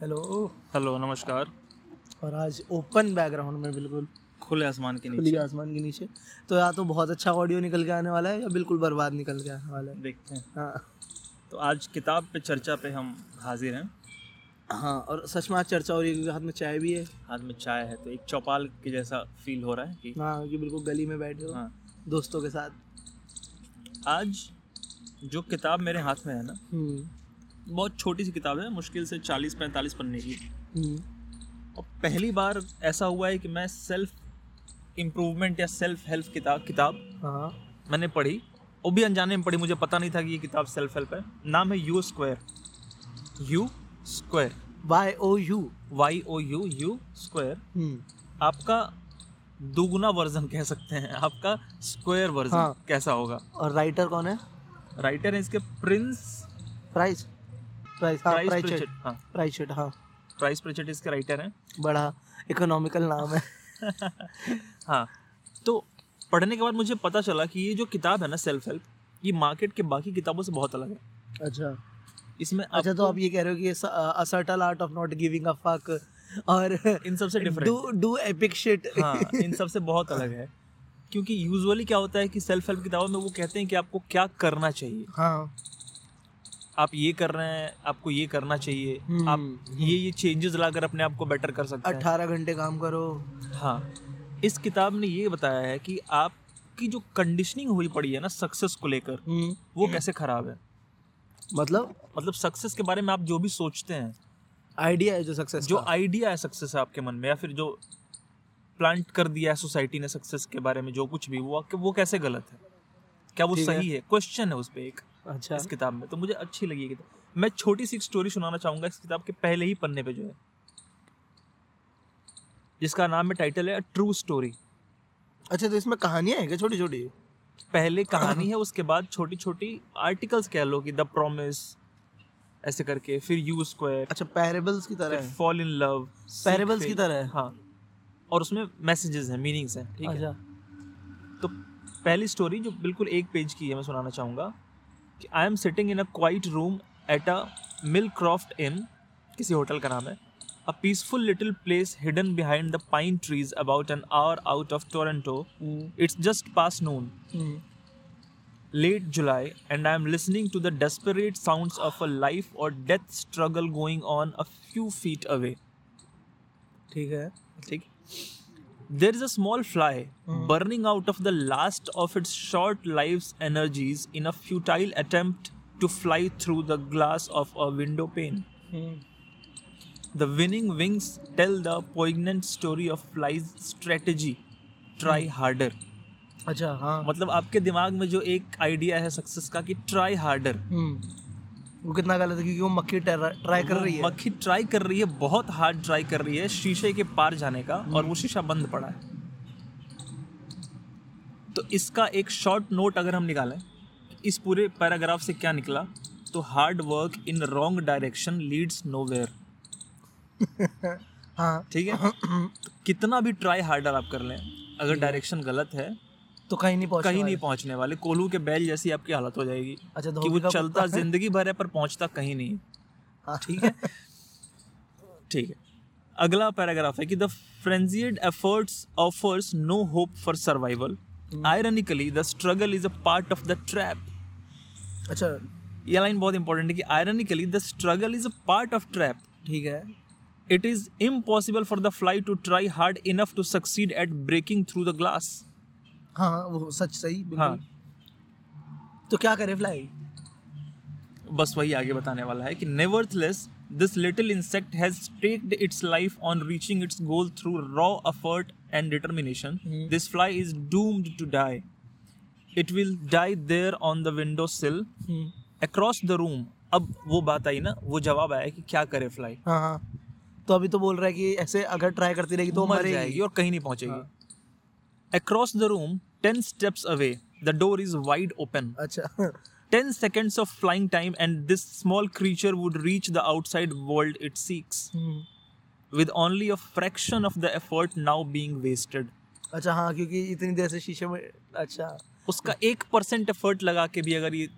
Hello hello नमस्कार। और आज ओपन बैकग्राउंड में बिल्कुल खुले आसमान के खुली नीचे। आसमान के नीचे। तो या तो बहुत अच्छा ऑडियो निकल के आने वाला है या बिल्कुल बर्बाद निकल के आने वाला है। देखते हैं। हाँ। तो आज किताब पे चर्चा पे हम हाजिर हैं। हाँ और सच में आज चर्चा हो रही है क्योंकि हाथ में चाय भी है। हाथ में चाय है तो एक चौपाल के जैसा फील हो रहा है कि हाँ कि बिल्कुल गली में बैठे हो। हाँ। दोस्तों के साथ। आज जो किताब मेरे हाथ में है ना हम्म, बहुत छोटी सी किताब है मुश्किल से चालीस पैंतालीस पन्ने की। हम्म, और पहली बार ऐसा हुआ है कि मैं सेल्फ इम्प्रूवमेंट या सेल्फ हेल्प किताब किताब हाँ। मैंने पढ़ी। वो भी अनजाने में पढ़ी मुझे पता नहीं था कि ये किताब सेल्फ हेल्प है। नाम है you square you square Y O U Y O U you square आपका दुगुना वर्जन कह सकते हैं। आपका स्क्वायर वर्जन हाँ। कैसा होगा? और राइटर कौन है? राइटर है इसके प्रिंस प्राइस प्राइस हाँ प्राइस प्राइस प्रिचेट हाँ। प्राइस हाँ। प्राइस प्रिचेट इसके राइटर हैं। बड़ा इकोनॉमिकल नाम है। हाँ तो पढ़ने के बाद मुझे पता चला कि ये जो किताब है ना सेल्फ हेल्प ये मार्केट के बाकी किताबों से बहुत अलग है। अच्छा। इसमें अच्छा तो आप ये कह रहे हो कि ये subtle art of not giving a fuck और इन सबसे do different do epic shit हाँ इन सबसे बहुत अलग है। क्योंकि यूजुअली क्या होता है कि सेल्फ हेल्प किताबों में वो कहते हैं कि आपको क्या करना चाहिए। हाँ। आप ये कर रहे हैं आपको ये करना चाहिए। हम्म, आप ये ये चेंजेस लाकर अपने आप को बेटर कर सकते हैं। अट्ठारह घंटे काम करो। हाँ। इस किताब ने ये बताया है कि आपकी जो कंडीशनिंग हुई पड़ी है ना सक्सेस को लेकर हम्म, वो कैसे खराब है? मतलब? मतलब सक्सेस के बारे में आप जो भी सोचते हैं आइडिया है जो सक्सेस जो आइडिया है सक्सेस है आपके मन में या फिर जो प्लांट कर दिया है सोसाइटी ने सक्सेस के बारे में जो कुछ भी वो वो कैसे गलत है? क्या वो सही है? क्वेश्चन है उस पे एक अच्छा। इस किताब में। तो मुझे अच्छी लगी किताब। मैं छोटी सी स्टोरी सुनाना चाहूँगा इस किताब के पहले ही पन्ने पे जो है। जिसका नाम है टाइटल है ट्रू स्टोरी अच्छा तो इसमें कहानियाँ हैं क्या? छोटी छोटी पहले कहानी है उसके बाद छोटी छोटी आर्टिकल्स कह लो कि द प्रॉमिस ऐसे करके फिर यू स्क्वायर अच्छा पैरेबल्स की तरह फॉल इन लव पैरेबल्स की तरह हाँ। और उसमें मैसेजेस हैं मीनिंग्स हैं ठीक है? अच्छा। तो पहली स्टोरी जो बिल्कुल एक पेज की है मैं सुनाना चाहूँगा कि I am sitting in a quiet room at a Millcroft Inn किसी होटल का नाम है a peaceful little place hidden behind the pine trees about an hour out of Toronto it's just past noon late July, and I am listening to the desperate sounds of a life or death struggle going on a few feet away. ठीक है। ठीक? There is a small fly burning out of the last of its short life's energies in a futile attempt to fly through the glass of a window pane. Hmm, The winning wings tell the poignant story of fly's strategy. Try harder. अच्छा हाँ मतलब आपके दिमाग में जो एक idea है success का कि ट्राई हार्डर हम्म, वो कितना गलत है क्योंकि वो मक्खी ट्राई कर रही है। मक्खी ट्राई कर रही है बहुत हार्ड ट्राई कर रही है शीशे के पार जाने का और वो शीशा बंद पड़ा है। तो इसका एक शॉर्ट नोट अगर हम निकालें इस पूरे पैराग्राफ से क्या निकला? तो hard work in wrong direction leads nowhere हाँ। ठीक है? तो कितना भी ट्राई हार्डर आप कर लें अगर डायरेक्शन गलत है तो कहीं नहीं पहुँच कहीं नहीं पहुँचने वाले। कोल्हू के बैल जैसी आपकी हालत हो जाएगी अच्छा कि वो चलता ज़िंदगी भर है पर पहुँचता कहीं नहीं। हाँ, ठीक है? ठीक है। अगला पैराग्राफ है कि the frenzied efforts offers no hope for survival. Ironically the struggle is a part of the trap अच्छा। ये लाइन बहुत इंपॉर्टेंट है कि ironically the struggle is a part of trap ठीक है। It is impossible for the fly to try hard enough to succeed at breaking through the glass हाँ वो सच सही हाँ। तो क्या करे फ्लाई बस वही आगे बताने वाला है कि nevertheless this little insect has staked its life on reaching its goal through raw effort and determination. This fly is doomed to die it will die there on the window sill across the room अब वो बात आई ना वो जवाब आया कि क्या करे फ्लाई हाँ हाँ। तो अभी तो बोल रहा है कि ऐसे अगर ट्राई करती रहेगी तो मर जाएगी और कहीं नहीं पहुंचेगी। हाँ। Across the room ten steps away the door is wide open अच्छा। 10 seconds of flying time and this small creature would reach the outside world it seeks. Hmm, with only a fraction of the effort now being wasted. अच्छा हाँ क्योंकि इतनी देर से शीशे में अच्छा। उसका एक परसेंट एफर्ट लगा के भी अगर ये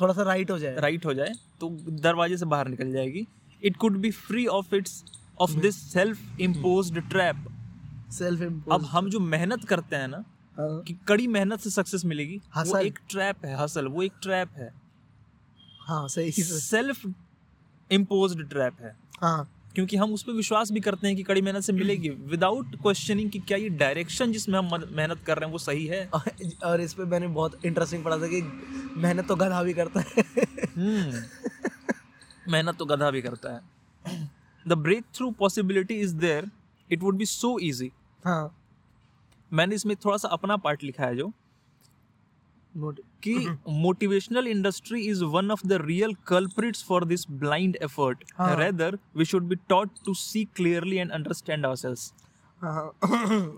थोड़ा सा राइट हो जाए। राइट हो जाए तो दरवाजे से बाहर निकल जाएगी। It could be free of its of this self imposed trap self अब हम जो मेहनत करते हैं ना कि कड़ी मेहनत से सक्सेस मिलेगी वो एक ट्रैप है हसल वो एक ट्रैप है। हाँ सही सेल्फ इम्पोज्ड ट्रैप है। हाँ। क्योंकि हम उस पर विश्वास भी करते हैं कि कड़ी मेहनत से मिलेगी। विदाउट क्वेश्चनिंग कि क्या ये डायरेक्शन जिसमें हम मेहनत कर रहे हैं वो सही है? और- इस पे मैंने बहुत इंटरेस्टिंग पढ़ा था कि मेहनत तो गधा भी करता है। हम्म। मेहनत तो गधा भी करता है। The breakthrough possibility is there it would be so easy हाँ। मैंने इसमें थोड़ा सा अपना पार्ट लिखा है जो कि motivational industry is one of the real culprits for this blind effort. Rather we should be taught to see clearly and understand ourselves हाँ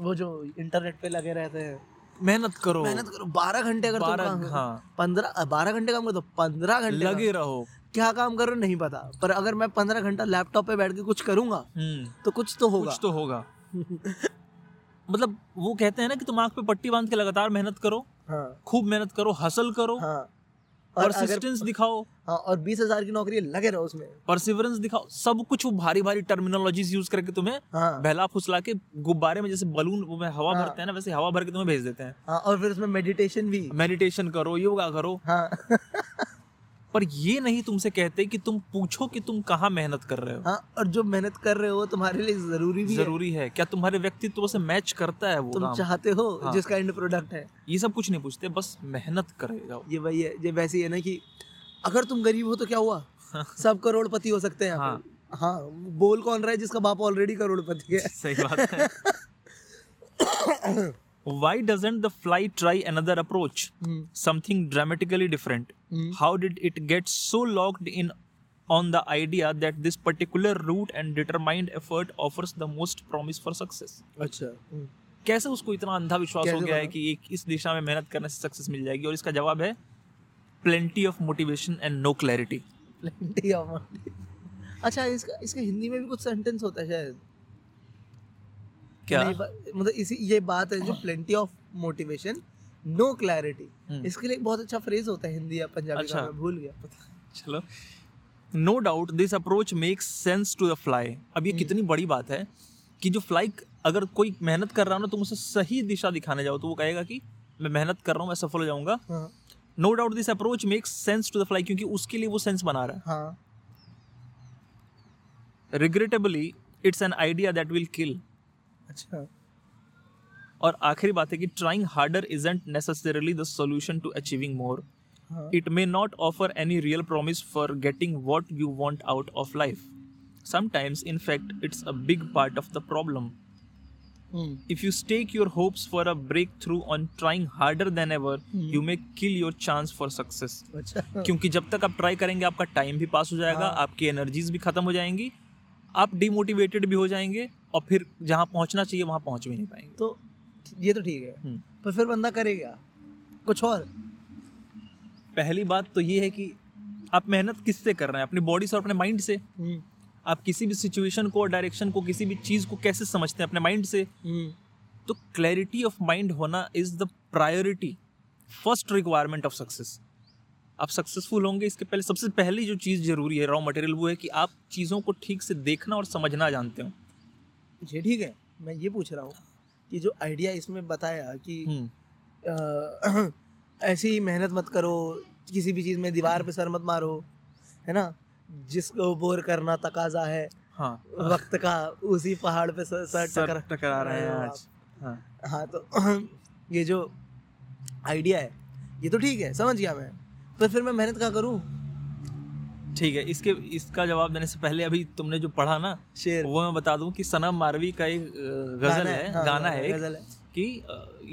वो जो इंटरनेट पे लगे रहते हैं। मेहनत करो। मेहनत करो। बारह घंटे अगर तुम 12 काम करो। हाँ। पंद्रह बारह घंटे काम करो तो पंद्रह घंटे लगे रहो। क्या काम करो नहीं पता। पर अगर मैं पंद्रह घंटा लैपटॉप पे बैठ के कुछ करूँगा हम्म। तो कुछ तो होगा। कुछ तो होगा। मतलब वो कहते हैं ना कि तुम आँख पे पट्टी बाँध के लगातार मेहनत करो हाँ। खूब मेहनत करो हसल करो हाँ। परसिस्टेंस दिखाओ। हाँ और बीस हज़ार की नौकरी लगे रहो उसमें। परसिवरेंस दिखाओ। सब कुछ वो भारी भारी टर्मिनोलॉजीज यूज़ करके तुम्हें हाँ। बहला फुसला के गुब्बारे में जैसे बलून वो में हवा हाँ। भरते हैं ना वैसे हवा भर के तुम्हें भेज देते हैं। हाँ और फिर उसमें मेडिटेशन भी। मेडिटेशन करो योगा करो। हाँ। पर ये नहीं तुमसे कहते कि तुम पूछो कि तुम कहाँ मेहनत कर रहे हो। हाँ और जो मेहनत कर रहे हो तुम्हारे लिए ज़रूरी भी ज़रूरी है। है। क्या तुम्हारे व्यक्तित्व से मैच करता है वो तुम चाहते हो हाँ। जिसका एंड प्रोडक्ट है। ये सब कुछ नहीं पूछते बस मेहनत करे जाओ। ये वही है ये वैसे ही है ना कि अगर तुम गरीब हो तो क्या हुआ? सब करोड़पति हो सकते हैं हाँ। हाँ बोल कौन रहा है जिसका बाप ऑलरेडी करोड़पति है? सही बात है। why doesn't the fly try another approach hmm, something dramatically different hmm. how did it get so locked in on the idea that this particular route and determined effort offers the most promise for success अच्छा हम्म, कैसे उसको इतना अंधा विश्वास हो गया है कि एक इस दिशा में मेहनत करने से सक्सेस मिल जाएगी और इसका जवाब है plenty of motivation and no clarity of money। अच्छा इसका इसके हिंदी में भी कुछ सेंटेंस होता है शायद क्या? मतलब इसी ये बात है जो plenty of motivation no clarity. इसके लिए बहुत अच्छा फ्रेज होता है हिंदी या पंजाबी अच्छा। का मैं भूल गया चलो। No doubt this approach makes sense to the fly अब ये हम्म। कितनी बड़ी बात है कि जो फ्लाई अगर कोई मेहनत कर रहा हो ना तुम उसे सही दिशा दिखाने जाओ तो वो कहेगा कि मैं मेहनत कर रहा हूँ मैं सफल हो जाऊँगा। No doubt this approach makes sense to the fly क्योंकि उसके लिए वो सेंस बना रहा है। Regrettably it's an idea that will kill अच्छा। और आखिरी बात है कि trying harder isn't necessarily the solution to achieving more it may not offer any real promise for getting what you want out of life sometimes in fact it's a big part of the problem if you stake your hopes for a breakthrough on trying harder than ever you may kill your chance for success क्योंकि जब तक आप try करेंगे आपका time भी पास हो जाएगा हाँ. आपकी एनर्जीज भी खत्म हो जाएँगी आप डिमोटिवेटेड भी हो जाएँगे और फिर जहाँ पहुँचना चाहिए वहाँ पहुँच भी नहीं पाएँगे। तो ये तो ठीक है। हम्म। पर फिर बंदा करेगा। कुछ और? पहली बात तो ये है कि आप मेहनत किससे कर रहे हैं? अपनी बॉडी से और अपने माइंड से? हम्म, आप किसी भी सिचुएशन को डायरेक्शन को किसी भी चीज़ को कैसे समझते हैं अपने माइंड से? हम्म, तो क्लैरिटी ऑफ़ माइंड होना is the priority first requirement of success आप सक्सेसफुल होंगे इसके पहले सबसे पहली जो चीज़ ज़रूरी है रॉ मटेरियल वो है कि आप चीज़ों को ठीक से देखना और समझना जानते हो। ये ठीक है। मैं ये पूछ रहा हूँ कि जो आइडिया इसमें बताया कि हम्म, ऐसी मेहनत मत करो किसी भी चीज़ में दीवार पे सर मत मारो है ना? जिसको बोर करना तकाजा है हाँ। वक्त का उसी पहाड़ पे सर, सर टकरा टकरा रहे हैं आज। हाँ। हाँ तो ये जो आइडिया है ये तो ठीक है समझ गया मैं। पर फिर मैं मेहनत क्या करूँ? ठीक है इसके इसका जवाब देने से पहले अभी तुमने जो पढ़ा ना शेर। वो मैं बता दूँ कि सना मारवी का एक गज़ल है हाँ, गाना है गज़ल है। कि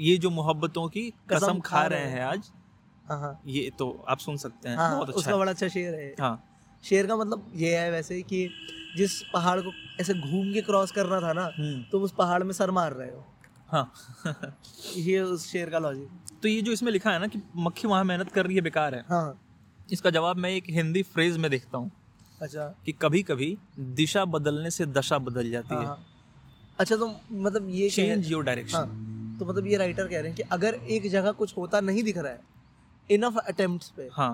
ये जो मोहब्बतों की कसम खा रहे हैं आज हाँ हाँ। ये तो आप सुन सकते हैं हाँ बहुत अच्छा उसका बड़ा अच्छा शेर है। हाँ। शेर का मतलब ये है वैसे कि जिस पहाड़ को ऐसे घूम के क्रॉस करना था ना तुम उस पहाड़ में सर मार रहे हो। हाँ। ये उस शेर का लॉजिक तो ये जो इसमें लिखा है ना कि मक्खी वहाँ मेहनत कर रही है बेकार है। हाँ। इसका जवाब मैं एक हिंदी फ्रेज में देखता हूँ। अच्छा। कि कभी कभी दिशा बदलने से दशा बदल जाती हाँ। है हाँ। अच्छा तो मतलब ये चेंज योर डायरेक्शन तो मतलब ये राइटर कह रहे हैं कि अगर एक जगह कुछ होता नहीं दिख रहा है इनफ अटेम्प्ट्स पे हाँ।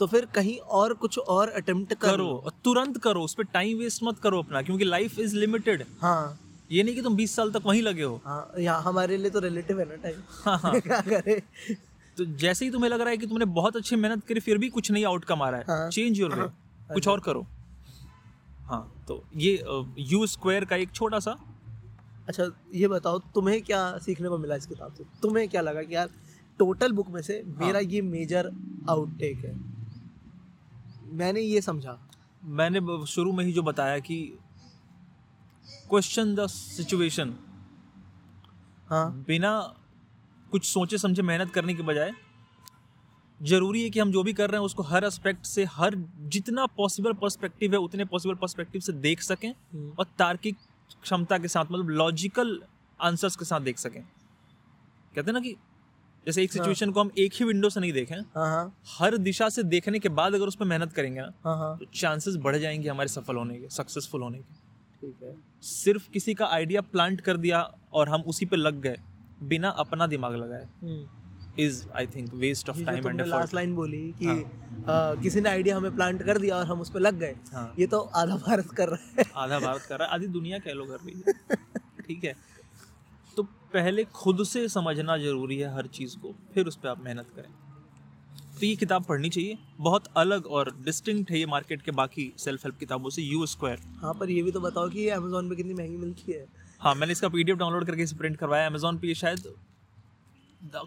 तो फिर कहीं और कुछ और अटेम्प्ट कर। करो तुरंत करो उस पर टाइम वेस्ट मत करो अपना क्योंकि लाइफ इज़ लिमिटेड हाँ। ये नहीं कि तुम 20 साल तक वहीं लगे हो। हाँ यहाँ हमारे लिए तो रिलेटिव है ना टाइम हाँ हाँ। क्या करे? तो जैसे ही तुम्हें लग रहा है कि तुमने बहुत अच्छी मेहनत करी फिर भी कुछ नहीं आउटकम आ रहा है। हाँ। चेंज योर वे कुछ और करो। हाँ तो ये यू स्क्वायर का एक छोटा सा। अच्छा ये बताओ तुम्हें क्या सीखने को मिला इस किताब से? तुम्हें क्या लगा कि यार टोटल बुक में से मेरा ये मेजर आउटटेक है? मैंने ये समझा। मैंने शुरू में ही जो बताया कि क्वेश्चन द सिचुएशन हाँ। बिना कुछ सोचे समझे मेहनत करने के बजाय ज़रूरी है कि हम जो भी कर रहे हैं उसको हर एस्पेक्ट से हर जितना पॉसिबल पर्सपेक्टिव है उतने पॉसिबल पर्सपेक्टिव से देख सकें हम्म। और तार्किक क्षमता के साथ मतलब लॉजिकल आंसर्स के साथ देख सकें। कहते हैं ना कि जैसे एक हाँ। सिचुएशन को हम एक ही विंडो से नहीं देखें हाँ हाँ। हर दिशा से देखने के बाद अगर उस पर मेहनत करेंगे ना हाँ हाँ। तो चांसेस बढ़ जाएँगे हमारे सफल होने के सक्सेसफुल होने के। ठीक है। सिर्फ़ किसी का आइडिया प्लांट कर दिया और हम उसी पे लग गए बिना अपना दिमाग लगाए। Is I think waste of time and last line बोली कि हाँ. आ, किसी ने आइडिया हमें प्लांट कर दिया और हम उस पर लग गए। हाँ। ये तो आधा भारत कर रहा है। आधा भारत कर रहा है। आधी दुनिया कह लो कर रही है। ठीक है। तो पहले खुद से समझना ज़रूरी है हर चीज़ को फिर उस पर आप मेहनत करें। तो ये किताब पढ़नी चाहिए। बहुत अलग और डिस्टिंक्ट है ये मार्केट के बाकी सेल्फ हेल्प किताबों से। यू स्क्वायर हाँ पर ये भी तो बताओ कि ये अमेजोन पे कितनी महँगी मिलती है। हाँ मैंने इसका पीडीएफ डाउनलोड करके इसे प्रिंट करवाया। अमेजोन पे शायद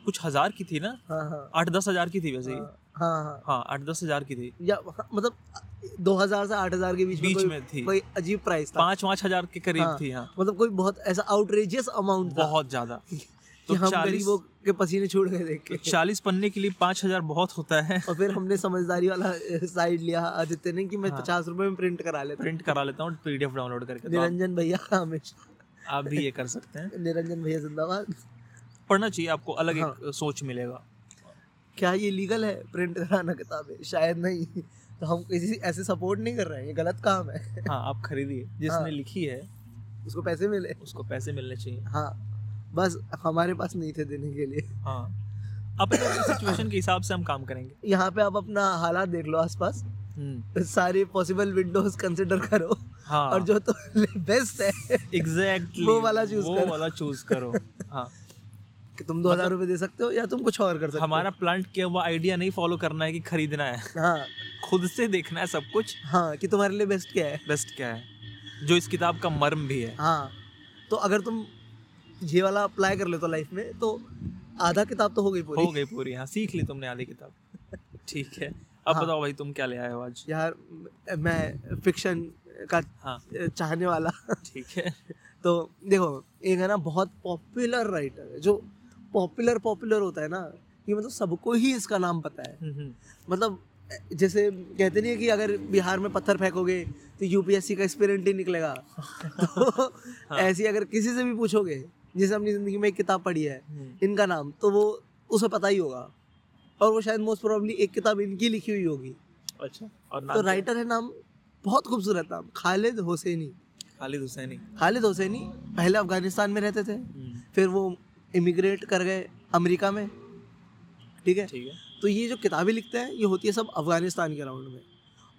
कुछ हज़ार की थी ना? हाँ हाँ। आठ दस हज़ार की थी वैसे ही। हाँ हाँ हाँ। आठ दस हज़ार की थी। या मतलब दो हज़ार से आठ हज़ार के बीच, बीच में, में थी। कोई, अजीब प्राइस था। पाँच पाँच हज़ार के करीब हाँ, थी हाँ। मतलब कोई बहुत ऐसा आउटरेजियस अमाउंट बहुत ज़्यादा। तो हम चालीस गरीबों के पसीने छोड़ गए देख के। चालीस पन्ने के लिए पाँच हज़ार बहुत होता है। और फिर हमने समझदारी वाला साइड लिया आदित्य ने कि मैं हाँ। पचास रुपए में प्रिंट करा लेता। प्रिंट करा लेता हूँ पीडीएफ डाउनलोड करके। तो निरंजन भैया हमेशा। आप भी ये कर सकते हैं। निरंजन भैया जिंदाबाद। पढ़ना चाहिए आपको अलग हाँ। एक सोच मिलेगा। क्या ये लीगल है? प्रिंट कराना किताबें? शायद नहीं। तो हम किसी ऐसे सपोर्ट नहीं कर रहे हैं ये गलत काम है। हाँ आप खरीदिए। जिसने हाँ। लिखी है उसको पैसे मिले। उसको पैसे मिलने चाहिए। हाँ। बस हमारे पास नहीं थे देने के लिए। हाँ। अपने सिचुएशन के हिसाब से हम काम करेंगे। यहाँ पे आप अपना हालात देख लो आसपास। हम्म, सारे पॉसिबल विंडोज़ कंसिडर करो। हाँ। और जो तो बेस्ट है एग्जैक्टली वो वाला choose वो करो। वाला चूज़ करो। हाँ। कि तुम दो हज़ार रुपए दे सकते हो या तुम कुछ और कर सकते हमारा प्लांट किया हुआ? आइडिया नहीं फॉलो करना है कि खरीदना है। हाँ। खुद से देखना है सब कुछ। हाँ कि तुम्हारे लिए बेस्ट क्या है। बेस्ट क्या है? जो इस किताब का मर्म भी है। हाँ। तो अगर तुम ये वाला अप्लाई कर ले तो लाइफ में तो आधा किताब तो हो गई पूरी। हो गई पूरी हाँ सीख ली तुमने आधी किताब। ठीक है। अब हाँ। बताओ भाई तुम क्या ले आए हो आज? यार मैं फिक्शन का हाँ। चाहने वाला। ठीक है। तो देखो एक है ना बहुत पॉपुलर राइटर है जो पॉपुलर पॉपुलर होता है ना कि मतलब सबको ही इसका नाम पता है। हम्म, हम्म, मतलब जैसे कहते नहीं है कि अगर बिहार में पत्थर फेंकोगे तो यूपीएससी का एक्सपेरिमेंट ही निकलेगा। तो हाँ। ऐसी अगर किसी से भी पूछोगे जिसे अपनी ज़िंदगी में एक किताब पढ़ी है हम्म, इनका नाम तो वो उसे पता ही होगा। और वो शायद मोस्ट प्रोबेबली एक किताब इनकी लिखी हुई होगी। अच्छा और तो राइटर है नाम बहुत खूबसूरत नाम खालिद हुसैनी। खालिद हुसैनी। खालिद हुसैनी पहले अफ़गानिस्तान में रहते थे। हम्म, फिर वो इमिग्रेट कर गए अमेरिका में। ठीक है? ठीक है। तो ये जो किताबें लिखते हैं ये होती है सब अफ़गानिस्तान के राउंड में।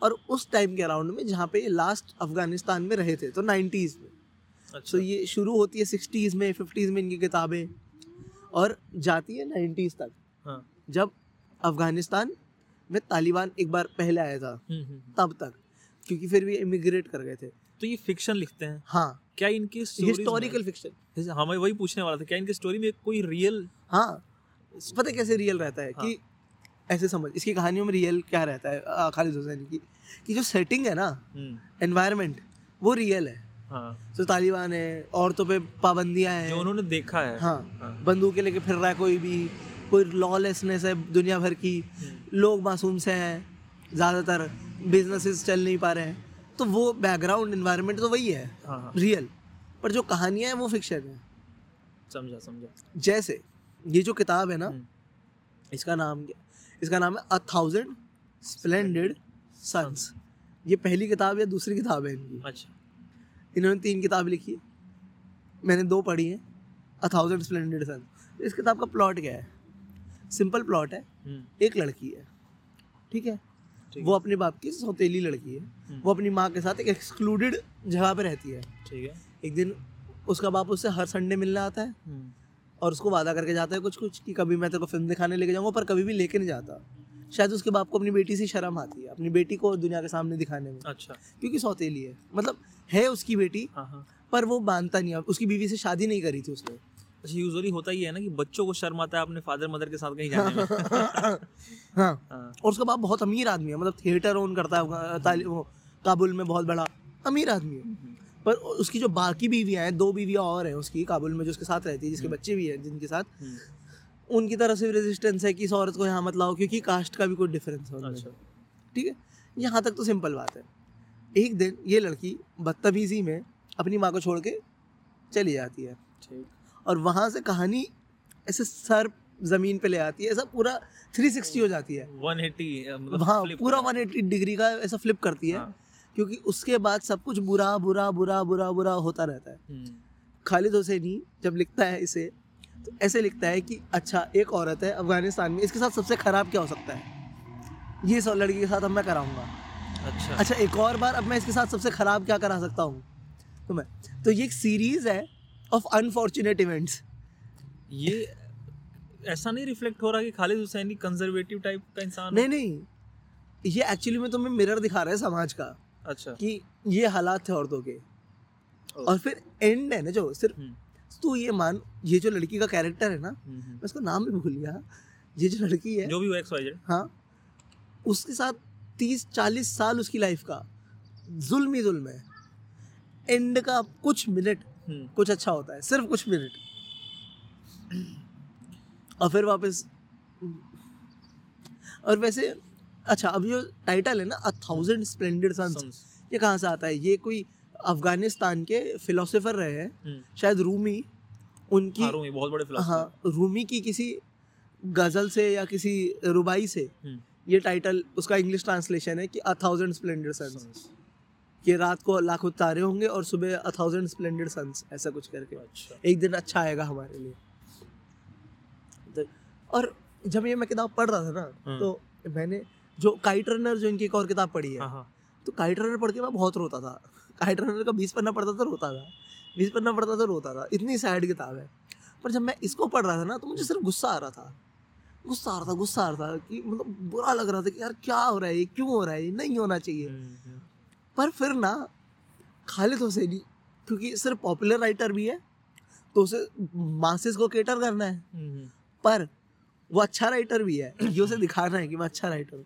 और उस टाइम के राउंड में जहाँ पे लास्ट अफ़गानिस्तान में रहे थे तो नाइन्टीज़ में। अच्छा। तो ये शुरू होती है सिक्सटीज़ में फिफ्टीज़ में इनकी किताबें। और जाती है नाइन्टीज़ तक। हाँ। जब अफ़गानिस्तान में तालिबान एक बार पहले आया था हम्म, हम्म। तब तक। क्योंकि फिर भी इमिग्रेट कर गए थे। तो ये फिक्शन लिखते हैं। हाँ। क्या इनकी हिस्टोरिकल फिक्शन हमें वही पूछने वाला था क्या इनकी स्टोरी में कोई रियल हाँ। पता कैसे रियल रहता है? हाँ. कि ऐसे समझ इसकी कहानियों में रियल क्या रहता है? खालिद हुसैन की। कि जो सेटिंग है ना एनवायरनमेंट वो रियल है। हाँ। तो तालिबान है औरतों पे पाबंदियाँ जो हैं उन्होंने देखा है। हाँ। हाँ। बंदूकें लेके फिर रहा है कोई भी। कोई लॉलेसनेस है दुनिया भर की। हम्म, लोग मासूम से हैं ज़्यादातर। बिजनेसेस चल नहीं पा रहे हैं। तो वो बैकग्राउंड इन्वायरमेंट तो वही है हाँ हाँ। रियल पर जो कहानियाँ हैं वो फिक्शन है। समझा समझा। जैसे ये जो किताब है ना हम्म, इसका नाम क्या इसका नाम है अ थाउज़ेंड स्प्लेंडेड सन्स ये पहली किताब या दूसरी किताब है इनकी? अच्छा। इन्होंने तीन किताब लिखी है। मैंने दो पढ़ी हैं अ थाउज़ेंड स्प्लेंडेड सन्स इस किताब का प्लॉट क्या है? सिंपल प्लॉट है। हम्म, एक लड़की है ठीक है? वो अपने बाप की सौतेली लड़की है। हम्म, वो अपनी माँ के साथ एक एक्सक्लूडेड जगह पे रहती है। ठीक है। एक दिन उसका बाप उससे हर संडे मिलने आता है हम्म, और उसको वादा करके जाता है कुछ कुछ कि कभी मैं तेरे को फ़िल्म दिखाने लेके जाऊँगा पर कभी भी लेके नहीं जाता। शायद उसके बाप को अपनी बेटी से शर्म आती है अपनी बेटी को दुनिया के सामने दिखाने में। अच्छा। क्योंकि सौतेली है। मतलब है उसकी बेटी हाँ हाँ। पर वो मानता नहीं उसकी बीवी से शादी नहीं करी थी उसने। अच्छा यूजुअली होता ही है ना कि बच्चों को शर्म आता है अपने फादर मदर के साथ कहीं जाने में। हाँ। हाँ, और उसका बाप बहुत अमीर आदमी है मतलब थिएटर ओन करता है वो काबुल में बहुत बड़ा अमीर आदमी है। हम्म, पर उसकी जो बाकी बीवियाँ हैं दो बीवियाँ और हैं उसकी काबुल में जो उसके साथ रहती है जिसके बच्चे भी हैं जिनके साथ हम्म, उनकी तरफ़ से भी रेजिस्टेंस है कि इस औरत को यहाँ मत लाओ क्योंकि कास्ट का भी कोई डिफरेंस है। अच्छा। ठीक है? यहाँ तक तो सिंपल बात है। एक दिन ये लड़की बदतमीजी में अपनी माँ को छोड़ के चली जाती है। ठीक। और वहाँ से कहानी ऐसे सर ज़मीन पे ले आती है ऐसा पूरा 360 हो जाती है। 180 मतलब हाँ पूरा हो 180 डिग्री का ऐसा फ्लिप करती है हाँ, क्योंकि उसके बाद सब कुछ बुरा बुरा बुरा बुरा बुरा होता रहता है। हम्म, खालिद हुसैनी जब लिखता है इसे तो ऐसे लिखता है कि अच्छा एक औरत है अफ़गानिस्तान में इसके साथ सबसे खराब क्या हो सकता है? ये सब लड़की के साथ अब मैं कराऊँगा। अच्छा। अच्छा एक और बार अब मैं इसके साथ सबसे खराब क्या करा सकता हूँ? तो मैं तो ये एक सीरीज़ है ऑफ़ अनफॉर्चुनेट इवेंट्स ये ऐसा नहीं रिफ्लेक्ट हो रहा कि खालिद हुसैनी कंजर्वेटिव टाइप का इंसान नहीं नहीं। ये एक्चुअली में तुम्हें मिरर दिखा रहा है समाज का अच्छा। कि ये हालात थे औरतों के। और फिर एंड है ना जो सिर्फ़ हम्म, तू ये मान ये जो लड़की का कैरेक्टर है ना मैं हम्म, हम्म। उसका नाम भी भूल गया। ये जो लड़की है। जो भी एक्स वाई जेड हाँ। उसके साथ तीस चालीस साल उसकी लाइफ का। जुल्म ही। जुल्म है एंड का कुछ मिनट कुछ अच्छा होता है सिर्फ़ कुछ मिनट और फिर वापस और वैसे अच्छा अब जो टाइटल है ना अ थाउज़ेंड स्प्लेंडेड सन्स ये कहाँ से आता है? ये कोई अफ़गानिस्तान के फिलोसोफर रहे हैं हम्म, शायद रूमी उनकी हाँ, रूमी बहुत बड़े हाँ रूमी की किसी गज़ल से या किसी रुबाई से हम्म, ये टाइटल उसका इंग्लिश ट्रांसलेशन है कि अ थाउज़ेंड स्प्लेंडेड सन्स कि रात को लाखों तारे होंगे और सुबह अ थाउज़ेंड स्प्लेंडेड सन्स ऐसा कुछ करके। अच्छा। एक दिन अच्छा आएगा हमारे लिए। तो- और जब ये मैं किताब पढ़ रहा था ना हम्म। तो मैंने जो काइट रनर जो इनकी एक और किताब पढ़ी है हाँ हाँ। तो काइट रनर पढ़ के मैं बहुत रोता था। काइट रनर का बीस पन्ना पढ़ता था रोता था। बीस पन्ना पढ़ता था रोता था। इतनी सैड किताब है। पर जब मैं इसको पढ़ रहा था ना तो मुझे सिर्फ़ गुस्सा आ रहा था। गुस्सा आ रहा था गुस्सा आ रहा था कि मतलब बुरा लग रहा था कि यार क्या हो रहा है ये क्यों हो रहा है? ये नहीं होना चाहिए। हम्म, हम्म, पर फिर ना खालिद हुसैनी क्योंकि सिर्फ़ पॉपुलर राइटर भी है तो उसे मासेस को केटर करना है। हम्म, पर वो अच्छा राइटर भी है ये उसे दिखाना है कि मैं अच्छा राइटर हूँ।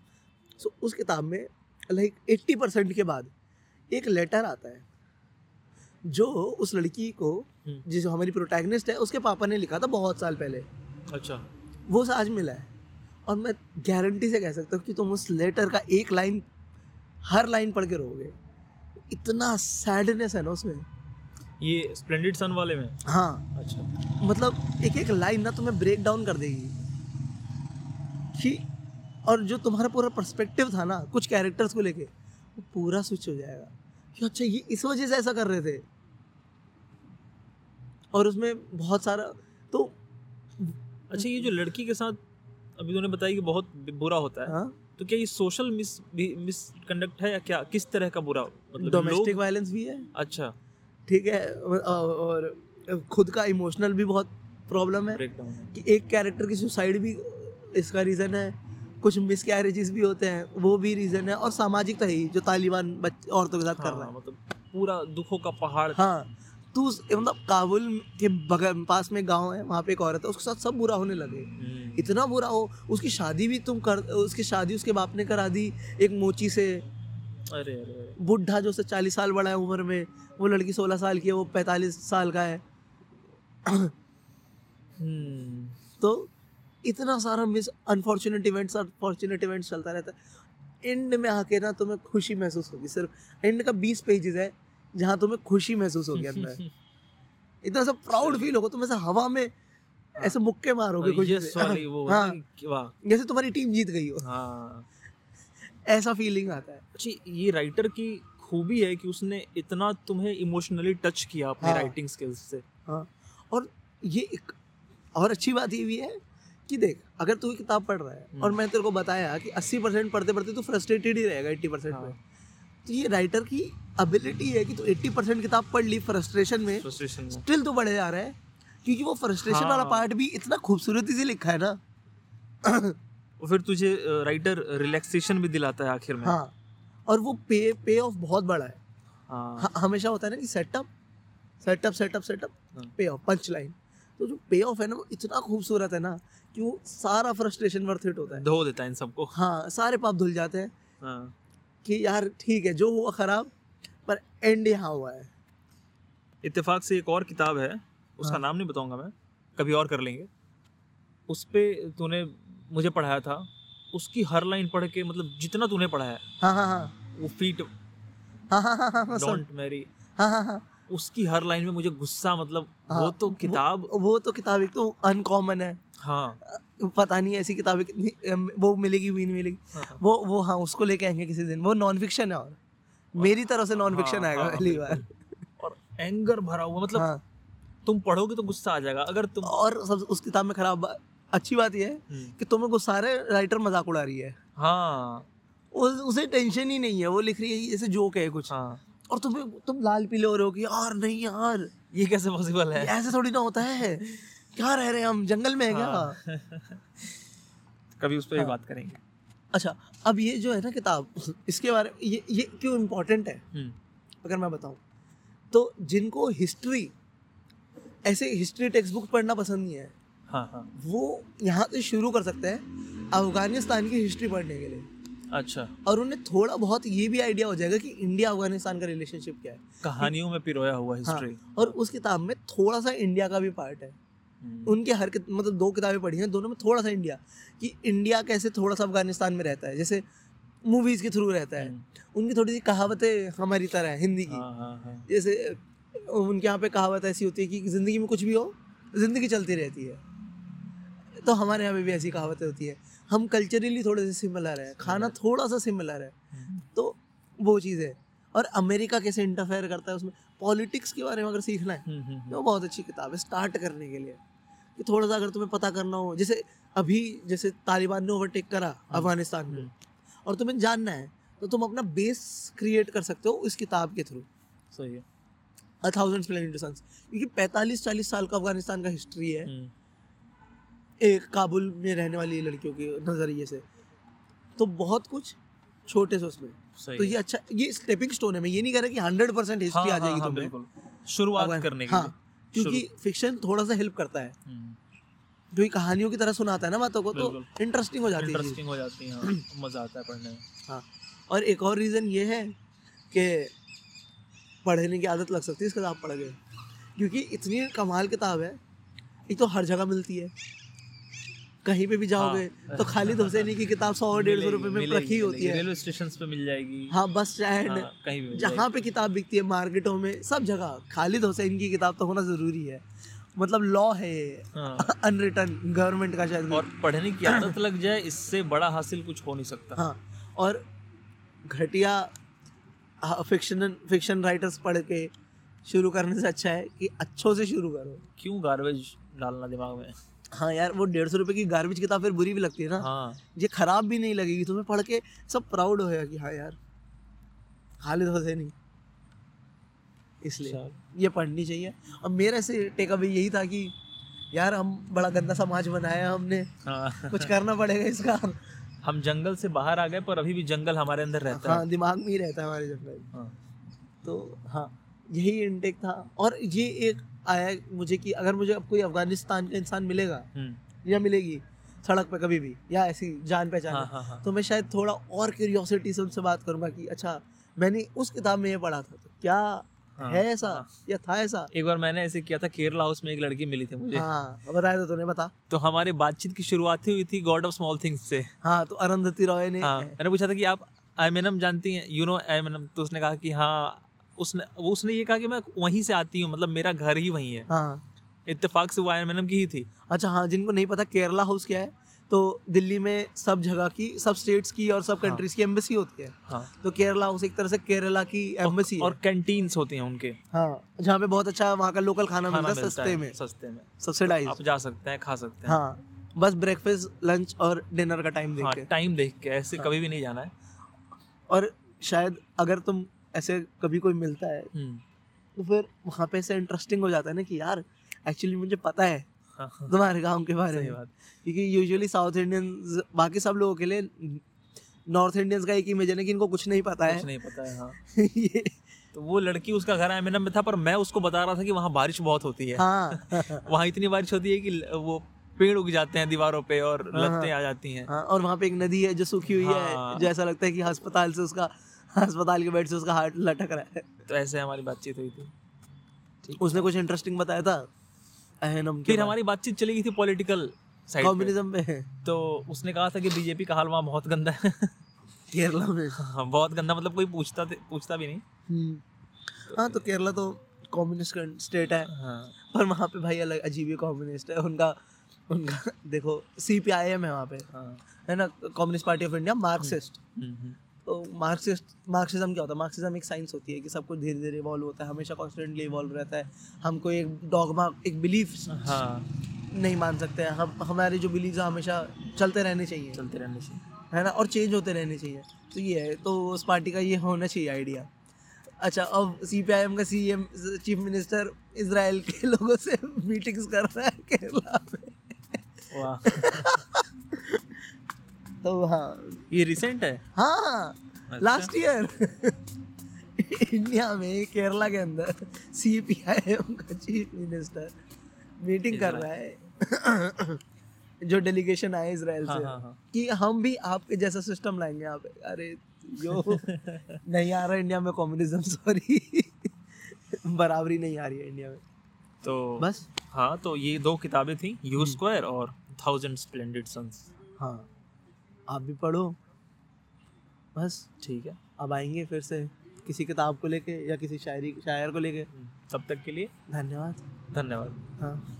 सो उस किताब में लाइक एट्टी परसेंट के बाद एक लेटर आता है जो उस लड़की को हम्म, जिस जो हमारी प्रोटैगनिस्ट है उसके पापा ने लिखा था बहुत साल पहले। अच्छा। वो आज मिला है। और मैं गारंटी से कह सकता हूँ कि तुम उस लेटर का एक लाइन हर लाइन पढ़ के रहोगे इतना सैडनेस है ना उसमें। ये स्प्लेंडेड सन वाले में? हाँ। अच्छा। मतलब एक एक लाइन ना तुम्हें ब्रेक डाउन कर देगी। कि और जो तुम्हारा पूरा पर्सपेक्टिव था ना कुछ कैरेक्टर्स को लेके वो पूरा स्विच हो जाएगा। कि अच्छा ये इस वजह से ऐसा कर रहे थे। और उसमें बहुत सारा तो अच्छा ये जो लड़की के साथ अभी तूने बताया कि बहुत बुरा होता है। हाँ। तो क्या ये सोशल मिस मिसकंडक्ट है या क्या? किस तरह का बुरा मतलब डोमेस्टिक लोग वायलेंस भी है। अच्छा। ठीक है और खुद का इमोशनल भी बहुत प्रॉब्लम है। कि एक कैरेक्टर की सुसाइड भी इसका रीज़न है। कुछ मिस कैरेजेस भी होते हैं वो भी रीज़न है। और सामाजिक तो ही जो तालिबान औरतों के साथ हाँ, कर रहा है। मतलब पूरा दुखों का पहाड़। हाँ तू मतलब काबुल के बगल पास में गाँव है वहाँ पे एक औरत है उसके साथ सब बुरा होने लगे। हम्म, इतना बुरा हो उसकी शादी भी तुम कर उसकी शादी उसके बाप ने करा दी एक मोची से। अरे अरे अरे। बुढ़ा जो से चालीस साल बड़ा है उम्र में वो लड़की सोलह साल की है वो पैंतालीस साल का है। हम्म, तो इतना सारा miss unfortunate events unfortunate events चलता रहता है। एंड में आके ना तुम्हें खुशी महसूस होगी सिर्फ़ एंड का बीस पेजेस है जहाँ तुम्हें खुशी महसूस होगी अंदर। इतना सा प्राउड फील होगा तुम ऐसे हवा में ऐसे मुक्के मारोगे वो हाँ। वाह। जैसे तुम्हारी टीम जीत गई हो। हाँ। ऐसा फीलिंग आता है। अच्छा ये राइटर की खूबी है कि उसने इतना तुम्हें इमोशनली टच किया अपने हाँ। राइटिंग स्किल्स से। हाँ। और ये एक और अच्छी बात ये भी है कि देख अगर तू किताब पढ़ रहा है हम्म। और मैं तेरे को बताया कि 80 परसेंट पढ़ते पढ़ते तू फ्रस्ट्रेटेड ही रहेगा 80 परसेंट हाँ। में तो ये राइटर की एबिलिटी है कि तू 80 परसेंट किताब पढ़ ली फ्रस्ट्रेशन में। फ्रस्ट्रेशन स्टिल तो बढ़े जा रहा है। क्योंकि वो फ्रस्ट्रेशन हाँ। वाला पार्ट भी इतना खूबसूरती से लिखा है ना। और फिर तुझे राइटर रिलैक्सेशन भी दिलाता है आखिर में। हाँ। और वो पे पे ऑफ़ बहुत बड़ा है। हाँ। ह- हमेशा होता है ना कि सेटअप सेटअप सेटअप सेटअप हाँ। पे ऑफ़ पंच लाइन तो जो पे ऑफ़ है ना वो इतना खूबसूरत है ना कि वो सारा फ्रस्ट्रेशन वर्थ इट होता है। धो देता है इन सबको। हाँ सारे पाप धुल जाते हैं। हाँ। कि यार ठीक है जो हुआ खराब पर एंड यहाँ हुआ है। इत्तेफाक से एक और किताब है उसका हाँ। नाम नहीं बताऊँगा मैं कभी और कर लेंगे। उस पे तूने मुझे पढ़ाया था उसकी हर लाइन पढ़ के मतलब जितना तूने पढ़ा है हाँ हाँ हाँ। वो फीट हाँ हाँ हाँ हाँ। डोंट मैरी हाँ हाँ हाँ। उसकी हर लाइन में मुझे गुस्सा मतलब हाँ, वो तो किताब वो, वो तो किताब एक तो अनकॉमन है। हाँ। पता नहीं ऐसी किताबें कितनी वो मिलेगी भी नहीं मिलेगी। हाँ, वो वो हाँ उसको लेके आएँगे किसी दिन। वो नॉन फिक्शन है और। मेरी तरफ़ से नॉन फिक्शन हाँ, आएगा हाँ, पहली बार। और एंगर भरा हुआ मतलब हाँ। तुम पढ़ोगे तो गुस्सा आ जाएगा। अगर तुम और सब उस किताब में खराब बा- अच्छी बात यह है हम्म, कि तुम्हें गुस्सा आ रहा है राइटर मज़ाक उड़ा रही है। हाँ। उस, उसे टेंशन ही नहीं है वो लिख रही है जैसे जोक है कुछ। हाँ। और तुम्हें तुम लाल पीले हो रहे हो कि यार नहीं यार। ये कैसे पॉसिबल है? ऐसे थोड़ी ना होता है। क्या रह रहे हैं हम? जंगल में है क्या? हाँ। कभी उस पर भी हाँ। बात करेंगे। अच्छा अब ये जो है ना किताब इसके बारे में ये ये क्यों इम्पोर्टेंट है? हम्म, अगर मैं बताऊँ तो जिनको हिस्ट्री ऐसे हिस्ट्री टेक्स्ट बुक पढ़ना पसंद नहीं है हाँ हाँ। वो यहाँ से शुरू कर सकते हैं अफ़गानिस्तान की हिस्ट्री पढ़ने के लिए। अच्छा। और उन्हें थोड़ा बहुत ये भी आइडिया हो जाएगा कि इंडिया अफ़गानिस्तान का रिलेशनशिप क्या है। कहानियों में पिरोया हुआ हिस्ट्री हाँ, और उस किताब में थोड़ा सा इंडिया का भी पार्ट है। उनके हर मतलब दो किताबें पढ़ी हैं दोनों में थोड़ा सा इंडिया कि इंडिया कैसे थोड़ा सा अफ़गानिस्तान में रहता है जैसे मूवीज़ के थ्रू रहता है उनकी थोड़ी सी कहावतें हमारी तरह है हिंदी की। हाँ हाँ हाँ। जैसे उनके यहाँ पे कहावत ऐसी होती है कि ज़िंदगी में कुछ भी हो ज़िंदगी चलती रहती है। तो हमारे यहाँ पे भी ऐसी कहावतें होती है। हम कल्चरली थोड़े से सिमिलर है खाना थोड़ा सा सिमिलर है। हम्म, तो वो चीज़ है और अमेरिका कैसे इंटरफेयर करता है उसमें पॉलिटिक्स के बारे में अगर सीखना है हम्म, हम्म, तो बहुत अच्छी किताब है स्टार्ट करने के लिए। कि थोड़ा सा अगर तुम्हें पता करना हो जैसे अभी जैसे तालिबान ने ओवरटेक करा अफ़गानिस्तान में हम्म, और तुम्हें जानना है तो तुम अपना बेस क्रिएट कर सकते हो इस किताब के थ्रू सही है। अ थाउज़ेंड स्प्लेंडेड सन्स क्योंकि पैंतालीस चालीस साल का अफ़गानिस्तान का हिस्ट्री है। हम्म, एक काबुल में रहने वाली लड़कियों के नज़रिए से। तो बहुत कुछ छोटे से उसमें। तो ये अच्छा ये स्टेपिंग स्टोन है मैं ये नहीं कह रहा कि हंड्रेड परसेंट हिस्ट्री हाँ, आ हाँ, जाएगी हाँ, तुम्हें। शुरुआत करने के हाँ क्योंकि फिक्शन थोड़ा सा हेल्प करता है। जो क्योंकि कहानियों की तरह सुनाता है ना बातों को तो इंटरेस्टिंग हो जाती है। इंटरेस्टिंग हो जाती है हाँ, मज़ा आता है पढ़ने में। हाँ और एक और रीज़न ये है कि पढ़ने की आदत लग सकती है इस किताब पढ़ के क्योंकि इतनी कमाल किताब है एक तो हर जगह मिलती है। कहीं पे भी जाओगे हाँ। तो खालिद हुसैनी की किताब सौ और डेढ़ सौ रुपये में रखी होती है। रेलवे स्टेशन पे मिल जाएगी। हाँ बस स्टैंड हाँ, कहीं भी जहाँ पे किताब बिकती है मार्केटों में सब जगह। खालिद हुसैन की किताब तो होना ज़रूरी है। मतलब लॉ है। हाँ। गवर्नमेंट का शायद और पढ़ने की आदत लग जाए इससे बड़ा हासिल कुछ हो नहीं सकता। हाँ और घटिया फिक्शन फिक्शन राइटर्स पढ़ के शुरू करने से अच्छा है कि अच्छों से शुरू करो। क्यों गार्बेज डालना दिमाग में? हाँ यार वो डेढ़ सौ रुपये की गार्बेज किताब फिर बुरी भी लगती है ना। हाँ। ये खराब भी नहीं लगेगी तुम्हें पढ़ के सब प्राउड होएगा कि हाँ यार खालिद हुसैनी इसलिए ये पढ़नी चाहिए। और मेरे से टेक अवे यही था कि यार हम बड़ा गंदा समाज बनाया हमने। हाँ। कुछ करना पड़ेगा इसका। हम जंगल से बाहर आ गए पर अभी भी जंगल हमारे अंदर रहता हाँ, है हाँ दिमाग में ही रहता है हमारे जंगल। हाँ। तो हाँ यही इनटेक था। और ये एक आया मुझे कि अगर मुझे अब कोई अफ़गानिस्तान का इंसान मिलेगा हम्म, या मिलेगी सड़क पे कभी भी या ऐसी जान पहचान हाँ हाँ हाँ। तो मैं शायद थोड़ा और क्यूरियोसिटी से उनसे बात करूँगा कि अच्छा मैंने उस किताब में ये पढ़ा था तो क्या हाँ, है ऐसा हाँ। या था ऐसा? एक बार मैंने ऐसे किया था केरला हाउस में एक लड़की मिली थी मुझे। हाँ बताया था तूने बता। तो हमारी बातचीत की शुरुआत ही हुई थी गॉड ऑफ़ स्मॉल थिंग्स से। हाँ तो अरुंधति रॉय ने हाँ मैंने पूछा था कि आप एम जानती हैं? यू नो एम तो उसने कहा कि हाँ उसने वो उसने ये कहा कि मैं वहीं से आती हूँ मतलब मेरा घर ही वहीं है। हाँ। इत्तेफाक से वो एम की ही थी। अच्छा हाँ जिनको नहीं पता केरला हाउस क्या है तो दिल्ली में सब जगह की सब स्टेट्स की और सब कंट्रीज़ हाँ। की एम्बेसी होती है। हाँ। तो केरला हाउस एक तरह से केरला की एम्बेसी और कैंटीन्स होती हैं उनके। हाँ जहाँ पे बहुत अच्छा वहाँ का लोकल खाना खाना मिलता है सस्ते में। सस्ते में। सब्सिडाइज आप जा सकते हैं खा सकते हैं। हाँ बस ब्रेकफास्ट लंच और डिनर का टाइम देख हाँ के। टाइम देख के ऐसे हाँ। कभी भी नहीं जाना है। और शायद अगर तुम ऐसे कभी कोई मिलता है हम्म, तो फिर वहाँ पे ऐसे इंटरेस्टिंग हो जाता है ना कि यार एक्चुअली मुझे पता है हाँ, हाँ, तुम्हारे गाँव के बारे में। बात। क्योंकि यूजुअली साउथ इंडियंस बाकी सब लोगों के लिए नॉर्थ इंडियंस का एक इमेज है ना कि इनको कुछ नहीं पता है। कुछ नहीं पता है हाँ। ये तो वो लड़की उसका घर आयमेना में था पर मैं उसको बता रहा था कि वहाँ बारिश बहुत होती है। हाँ। वहाँ इतनी बारिश होती है कि वो पेड़ उग जाते हैं दीवारों पे और हाँ, लत्तें हाँ। आ जाती हैं। हाँ और वहाँ पे एक नदी है जो सूखी हुई हाँ। है। जो ऐसा लगता है कि अस्पताल से उसका अस्पताल के बेड से उसका हार्ट लटक रहा है। तो ऐसे हमारी बातचीत हुई थी। उसने कुछ इंटरेस्टिंग बताया था अहनम फिर हमारी बातचीत चली गई थी पॉलिटिकल कम्युनिज्म पे। तो उसने कहा था कि बीजेपी का हाल वहाँ बहुत गंदा है। केरला में। हाँ, बहुत गंदा मतलब कोई पूछता पूछता भी नहीं। हम्म। हाँ तो केरला तो कम्युनिस्ट स्टेट है। हाँ। पर वहाँ पे भाई अलग अजीब ही कम्युनिस्ट है। उनका उनका देखो सी पी आई एम है वहाँ पे। हाँ। है ना? Communist Party of India Marxist Marxist Marxism क्या होता है? मार्क्सिज्म एक साइंस होती है कि सब कुछ धीरे धीरे इवॉल्व होता है हमेशा कॉन्स्टेंटली इवॉल्व रहता है। हमको एक डॉगमा एक बिलीफ हाँ। नहीं मान सकते हैं। हम हमारे जो बिलीव हमेशा चलते रहने चाहिए। चलते रहने चाहिए। है ना? और चेंज होते रहने चाहिए। तो ये है तो उस पार्टी का ये होना चाहिए आइडिया अच्छा अब सी पी आई एम का C M chief minister Israel के लोगों से मीटिंग्स कर रहा है केरला में। वाह। तो हाँ। ये रिसेंट है? हाँ अच्छा। लास्ट ईयर इंडिया में केरला के अंदर सी पी आई एम का चीफ मिनिस्टर मीटिंग कर रहा है। जो डेलीगेशन आए इसराइल हाँ से। हाँ हाँ। कि हम भी आपके जैसा सिस्टम लाएँगे यहाँ पे। अरे जो नहीं आ रहा इंडिया में कम्युनिज्म सॉरी बराबरी नहीं आ रही है इंडिया में। तो बस। हाँ तो ये दो किताबें थी यू स्क्वायर और थाउज़ेंड स्प्लेंडेड सन्स हाँ। आप भी पढ़ो। बस ठीक है। अब आएँगे फिर से किसी किताब को लेके या किसी शायरी शायर को लेके। तब तक के लिए धन्यवाद। धन्यवाद। हाँ।